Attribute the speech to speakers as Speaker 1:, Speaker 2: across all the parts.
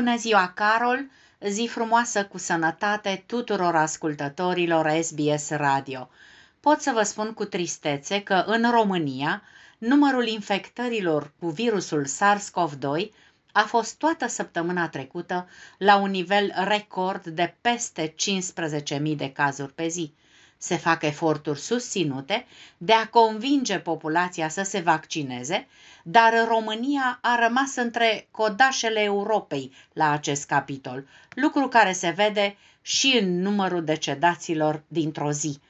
Speaker 1: Bună ziua, Carol! Zi frumoasă cu sănătate tuturor ascultătorilor SBS Radio. Pot să vă spun cu tristețe că în România numărul infectărilor cu virusul SARS-CoV-2 a fost toată săptămâna trecută la un nivel record de peste 15.000 de cazuri pe zi se fac eforturi susținute de a convinge populația să se vaccineze, dar România a rămas între codașele Europei la acest capitol, lucru care se vede și în numărul decedaților dintr-o zi.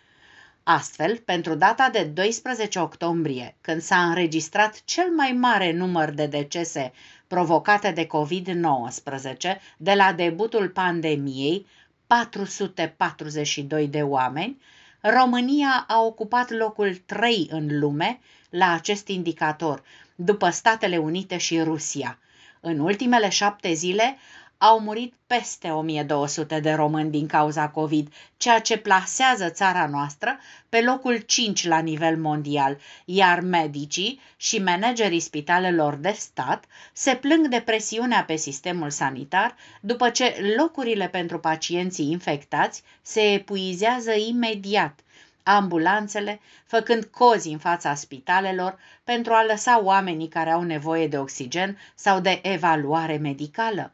Speaker 1: Astfel, pentru data de 12 octombrie, când s-a înregistrat cel mai mare număr de decese provocate de COVID-19 de la debutul pandemiei, 442 de oameni, România a ocupat locul 3 în lume la acest indicator, după Statele Unite și Rusia. În ultimele șapte zile au murit peste 1200 de români din cauza COVID, ceea ce plasează țara noastră pe locul 5 la nivel mondial, iar medicii și managerii spitalelor de stat se plâng de presiunea pe sistemul sanitar după ce locurile pentru pacienții infectați se epuizează imediat ambulanțele, făcând cozi în fața spitalelor pentru a lăsa oamenii care au nevoie de oxigen sau de evaluare medicală.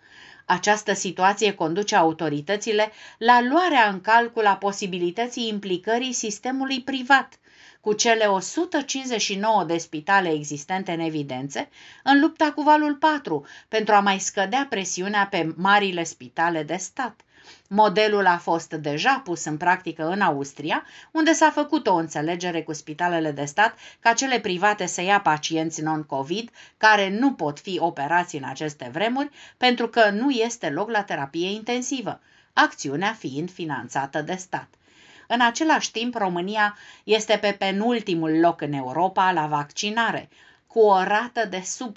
Speaker 1: Această situație conduce autoritățile la luarea în calcul a posibilității implicării sistemului privat cu cele 159 de spitale existente în evidențe în lupta cu valul 4 pentru a mai scădea presiunea pe marile spitale de stat. Modelul a fost deja pus în practică în Austria, unde s-a făcut o înțelegere cu spitalele de stat ca cele private să ia pacienți non-COVID care nu pot fi operați în aceste vremuri pentru că nu este loc la terapie intensivă, acțiunea fiind finanțată de stat. În același timp, România este pe penultimul loc în Europa la vaccinare, cu o rată de sub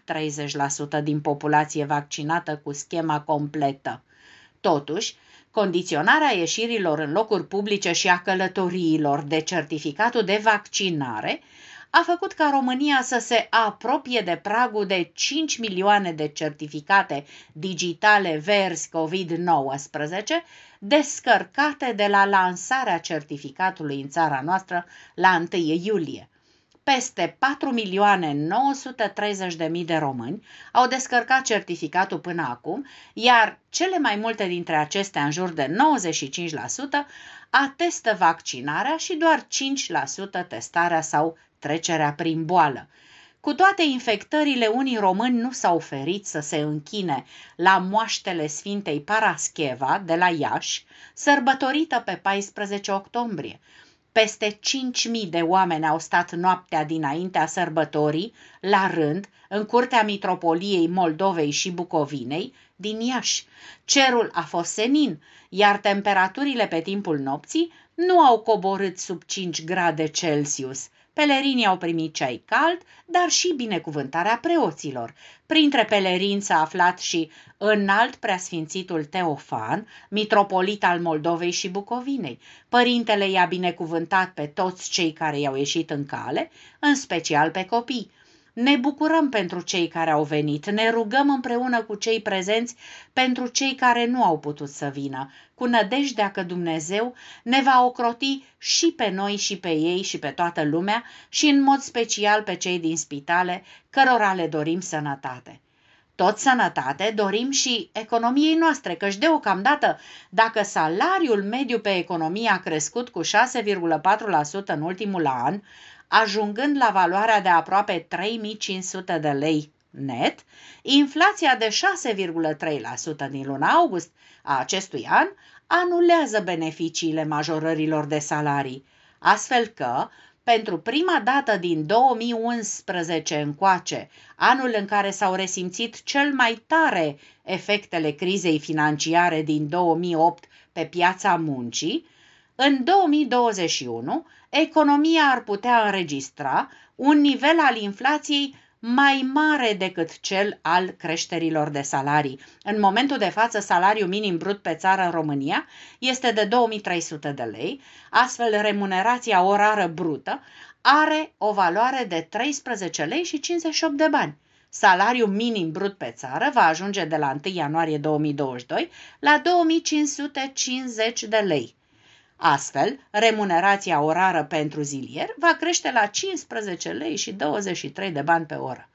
Speaker 1: 30% din populație vaccinată cu schema completă. Totuși, condiționarea ieșirilor în locuri publice și a călătoriilor de certificatul de vaccinare a făcut ca România să se apropie de pragul de 5 milioane de certificate digitale verzi COVID-19 descărcate de la lansarea certificatului în țara noastră la 1 iulie peste 4 milioane 930 de mii de români au descărcat certificatul până acum, iar cele mai multe dintre acestea, în jur de 95%, atestă vaccinarea și doar 5% testarea sau trecerea prin boală. Cu toate infectările, unii români nu s-au ferit să se închine la moaștele Sfintei Parascheva de la Iași, sărbătorită pe 14 octombrie. Peste 5.000 de oameni au stat noaptea dinaintea sărbătorii, la rând, în curtea mitropoliei Moldovei și Bucovinei, din Iași. Cerul a fost senin, iar temperaturile pe timpul nopții nu au coborât sub 5 grade Celsius. Pelerinii au primit ceai cald, dar și binecuvântarea preoților. Printre pelerinți s-a aflat și înalt preasfințitul Teofan, mitropolit al Moldovei și Bucovinei. Părintele i-a binecuvântat pe toți cei care i-au ieșit în cale, în special pe copii. Ne bucurăm pentru cei care au venit, ne rugăm împreună cu cei prezenți pentru cei care nu au putut să vină, cu nădejdea că Dumnezeu ne va ocroti și pe noi și pe ei și pe toată lumea și în mod special pe cei din spitale, cărora le dorim sănătate. Tot sănătate dorim și economiei noastre, căci deocamdată, dacă salariul mediu pe economie a crescut cu 6,4% în ultimul an, ajungând la valoarea de aproape 3500 de lei net, inflația de 6,3% din luna august a acestui an anulează beneficiile majorărilor de salarii, astfel că, pentru prima dată din 2011 încoace, anul în care s-au resimțit cel mai tare efectele crizei financiare din 2008 pe piața muncii, în 2021, economia ar putea înregistra un nivel al inflației mai mare decât cel al creșterilor de salarii. În momentul de față, salariul minim brut pe țară în România este de 2300 de lei, astfel remunerația orară brută are o valoare de 13 lei și 58 de bani. Salariul minim brut pe țară va ajunge de la 1 ianuarie 2022 la 2550 de lei. Astfel, remunerația orară pentru zilier va crește la 15 lei și 23 de bani pe oră.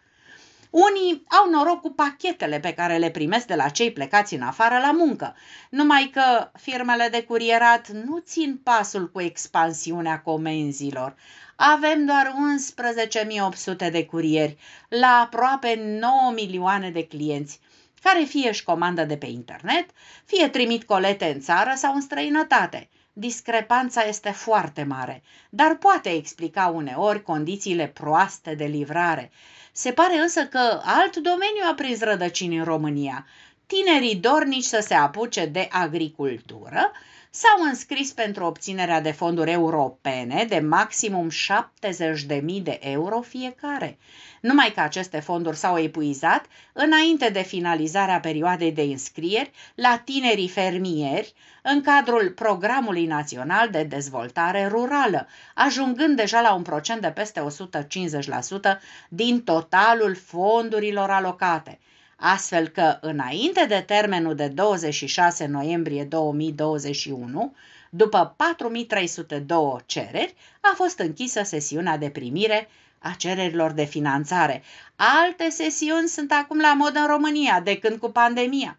Speaker 1: Unii au noroc cu pachetele pe care le primesc de la cei plecați în afară la muncă, numai că firmele de curierat nu țin pasul cu expansiunea comenzilor. Avem doar 11.800 de curieri la aproape 9 milioane de clienți, care fie își comandă de pe internet, fie trimit colete în țară sau în străinătate. Discrepanța este foarte mare, dar poate explica uneori condițiile proaste de livrare. Se pare însă că alt domeniu a prins rădăcini în România. Tinerii dornici să se apuce de agricultură s-au înscris pentru obținerea de fonduri europene de maximum 70.000 de euro fiecare. Numai că aceste fonduri s-au epuizat înainte de finalizarea perioadei de înscrieri la tinerii fermieri în cadrul Programului Național de Dezvoltare Rurală, ajungând deja la un procent de peste 150% din totalul fondurilor alocate astfel că înainte de termenul de 26 noiembrie 2021, după 4302 cereri, a fost închisă sesiunea de primire a cererilor de finanțare. Alte sesiuni sunt acum la mod în România, de când cu pandemia.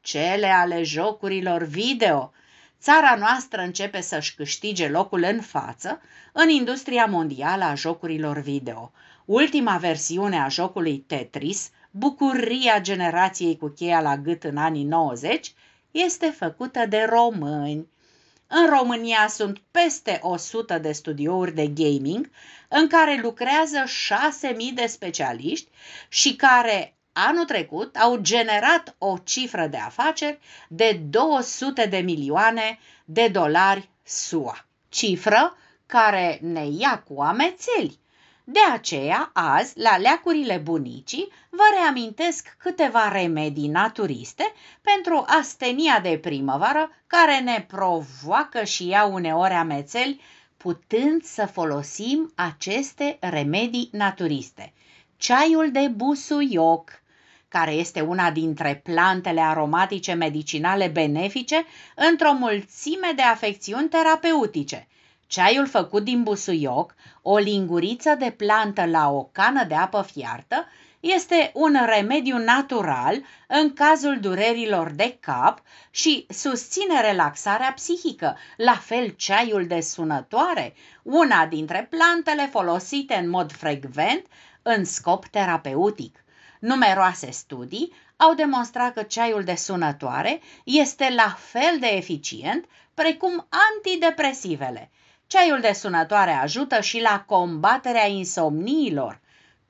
Speaker 1: Cele ale jocurilor video. Țara noastră începe să-și câștige locul în față în industria mondială a jocurilor video. Ultima versiune a jocului Tetris, bucuria generației cu cheia la gât în anii 90, este făcută de români. În România sunt peste 100 de studiouri de gaming în care lucrează 6.000 de specialiști și care anul trecut au generat o cifră de afaceri de 200 de milioane de dolari SUA. Cifră care ne ia cu amețeli de aceea, azi, la leacurile bunicii, vă reamintesc câteva remedii naturiste pentru astenia de primăvară care ne provoacă și ea uneori amețeli, putând să folosim aceste remedii naturiste. Ceaiul de busuioc, care este una dintre plantele aromatice medicinale benefice într-o mulțime de afecțiuni terapeutice – Ceaiul făcut din busuioc, o linguriță de plantă la o cană de apă fiartă, este un remediu natural în cazul durerilor de cap și susține relaxarea psihică, la fel ceaiul de sunătoare, una dintre plantele folosite în mod frecvent în scop terapeutic. Numeroase studii au demonstrat că ceaiul de sunătoare este la fel de eficient precum antidepresivele – Ceaiul de sunătoare ajută și la combaterea insomniilor.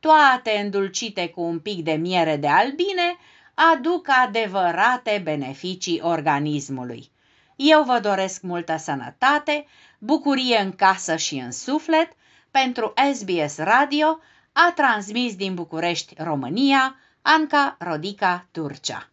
Speaker 1: Toate îndulcite cu un pic de miere de albine aduc adevărate beneficii organismului. Eu vă doresc multă sănătate, bucurie în casă și în suflet. Pentru SBS Radio a transmis din București, România, Anca Rodica Turcea.